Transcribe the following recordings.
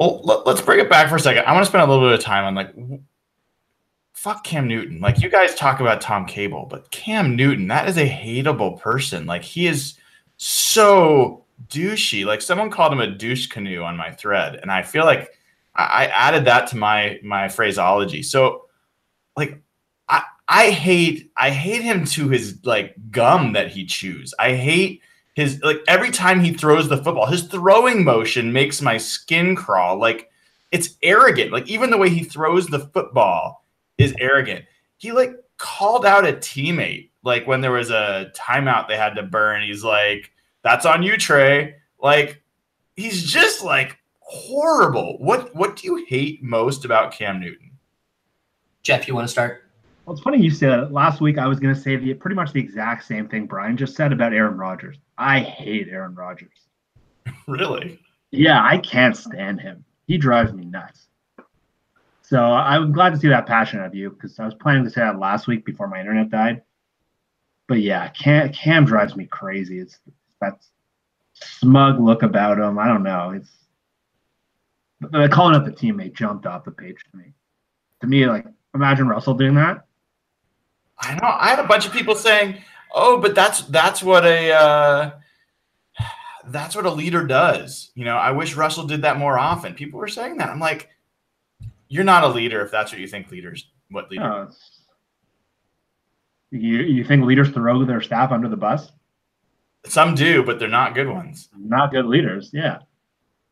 Well, let, us bring it back for a second. I want to spend a little bit of time on like, fuck Cam Newton. Like you guys talk about Tom Cable, but Cam Newton, that is a hateable person. Like he is so douchey. Like someone called him a douche canoe on my thread, and I feel like I, I added that to my my phraseology. So, like, I I hate I hate him to his like gum that he chews. I hate his like every time he throws the football, his throwing motion makes my skin crawl. Like it's arrogant. Like even the way he throws the football is arrogant. He like called out a teammate like when there was a timeout they had to burn. He's like, "That's on you, Trey." Like he's just like horrible. What what do you hate most about Cam Newton? Jeff, you want to start? Well, it's funny you said that. Last week I was going to say the pretty much the exact same thing Brian just said about Aaron Rodgers. I hate Aaron Rodgers. really? Yeah, I can't stand him. He drives me nuts. So I'm glad to see that passion of you because I was planning to say that last week before my internet died. But yeah, Cam, Cam drives me crazy. It's that smug look about him. I don't know. It's calling up the teammate jumped off the page to me. To me, like imagine Russell doing that. I know. I had a bunch of people saying, "Oh, but that's that's what a uh, that's what a leader does." You know, I wish Russell did that more often. People were saying that. I'm like, you're not a leader if that's what you think leaders. What leader? No, you you think leaders throw their staff under the bus? Some do, but they're not good ones. Not good leaders. Yeah.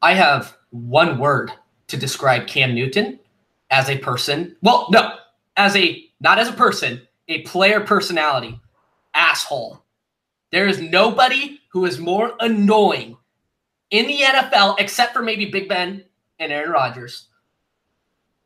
I have one word to describe Cam Newton as a person. Well, no, as a not as a person, a player personality, asshole. There is nobody who is more annoying in the NFL except for maybe Big Ben and Aaron Rodgers.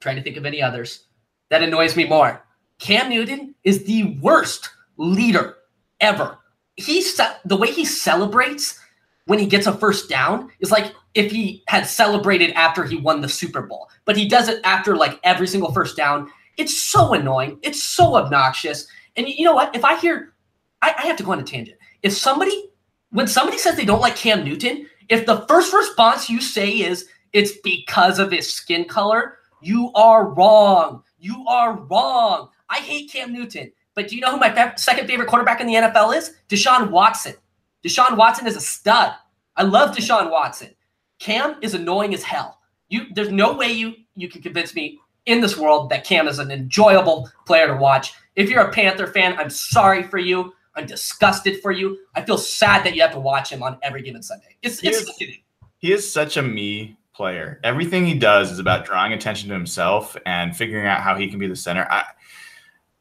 trying to think of any others that annoys me more. Cam Newton is the worst leader ever. He the way he celebrates when he gets a first down is like if he had celebrated after he won the Super Bowl, but he does it after like every single first down. It's so annoying. It's so obnoxious. And you know what? If I hear, I, I have to go on a tangent. If somebody, when somebody says they don't like Cam Newton, if the first response you say is it's because of his skin color, you are wrong. You are wrong. I hate Cam Newton. But do you know who my second favorite quarterback in the NFL is? Deshaun Watson. Deshaun Watson is a stud. I love Deshaun Watson. Cam is annoying as hell. You, there's no way you you can convince me in this world that Cam is an enjoyable player to watch. If you're a Panther fan, I'm sorry for you. I'm disgusted for you. I feel sad that you have to watch him on every given Sunday. It's he it's is, he is such a me player. Everything he does is about drawing attention to himself and figuring out how he can be the center. I,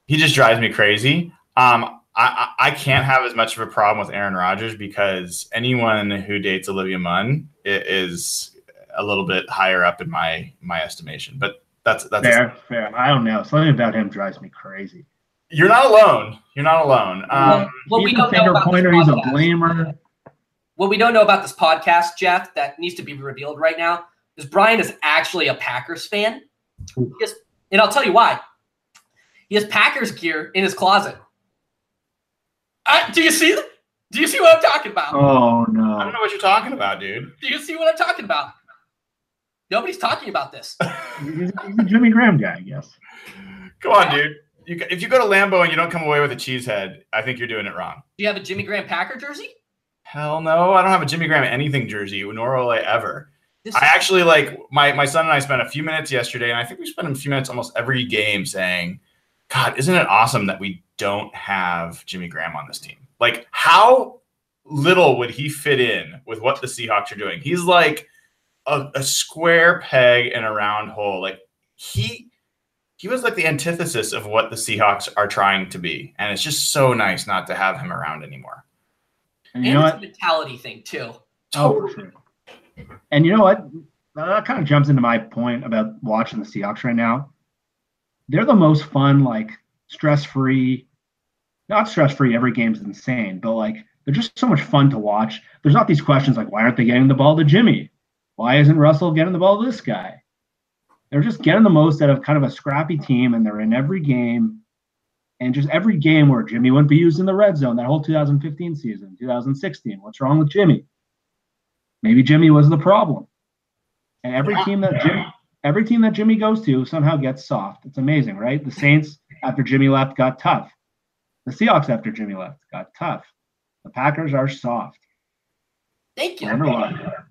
he just drives me crazy. Um, I, I can't have as much of a problem with Aaron Rodgers because anyone who dates Olivia Munn is a little bit higher up in my my estimation. But that's that's fair. A, fair. I don't know. Something about him drives me crazy. You're not alone. You're not alone. Um, well, we don't know about pointer. He's a blamer. What we don't know about this podcast, Jeff, that needs to be revealed right now, is Brian is actually a Packers fan. Has, and I'll tell you why. He has Packers gear in his closet. I, do you see? Do you see what I'm talking about? Oh no! I don't know what you're talking about, dude. Do you see what I'm talking about? Nobody's talking about this. he's, he's a Jimmy Graham guy, I guess. Come on, dude. You, if you go to Lambeau and you don't come away with a cheese head, I think you're doing it wrong. Do you have a Jimmy Graham Packer jersey? Hell no, I don't have a Jimmy Graham anything jersey, nor will I ever. This I actually like my my son and I spent a few minutes yesterday, and I think we spent a few minutes almost every game saying God, isn't it awesome that we don't have Jimmy Graham on this team? Like, how little would he fit in with what the Seahawks are doing? He's like a, a square peg in a round hole. Like he he was like the antithesis of what the Seahawks are trying to be, and it's just so nice not to have him around anymore. And, you and know it's what? a mentality thing too. Oh, sure. And you know what? That kind of jumps into my point about watching the Seahawks right now they're the most fun, like stress free, not stress free. Every game's insane, but like they're just so much fun to watch. There's not these questions like, why aren't they getting the ball to Jimmy? Why isn't Russell getting the ball to this guy? They're just getting the most out of kind of a scrappy team, and they're in every game. And just every game where Jimmy wouldn't be used in the red zone, that whole 2015 season, 2016. What's wrong with Jimmy? Maybe Jimmy was the problem. And every team that Jimmy, every team that Jimmy goes to somehow gets soft. It's amazing, right? The Saints after Jimmy left got tough. The Seahawks after Jimmy left got tough. The Packers are soft. Thank you. I wonder why.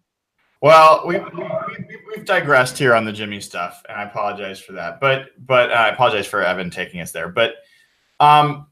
Well, we, we, we, we've digressed here on the Jimmy stuff, and I apologize for that. But but uh, I apologize for Evan taking us there. But um,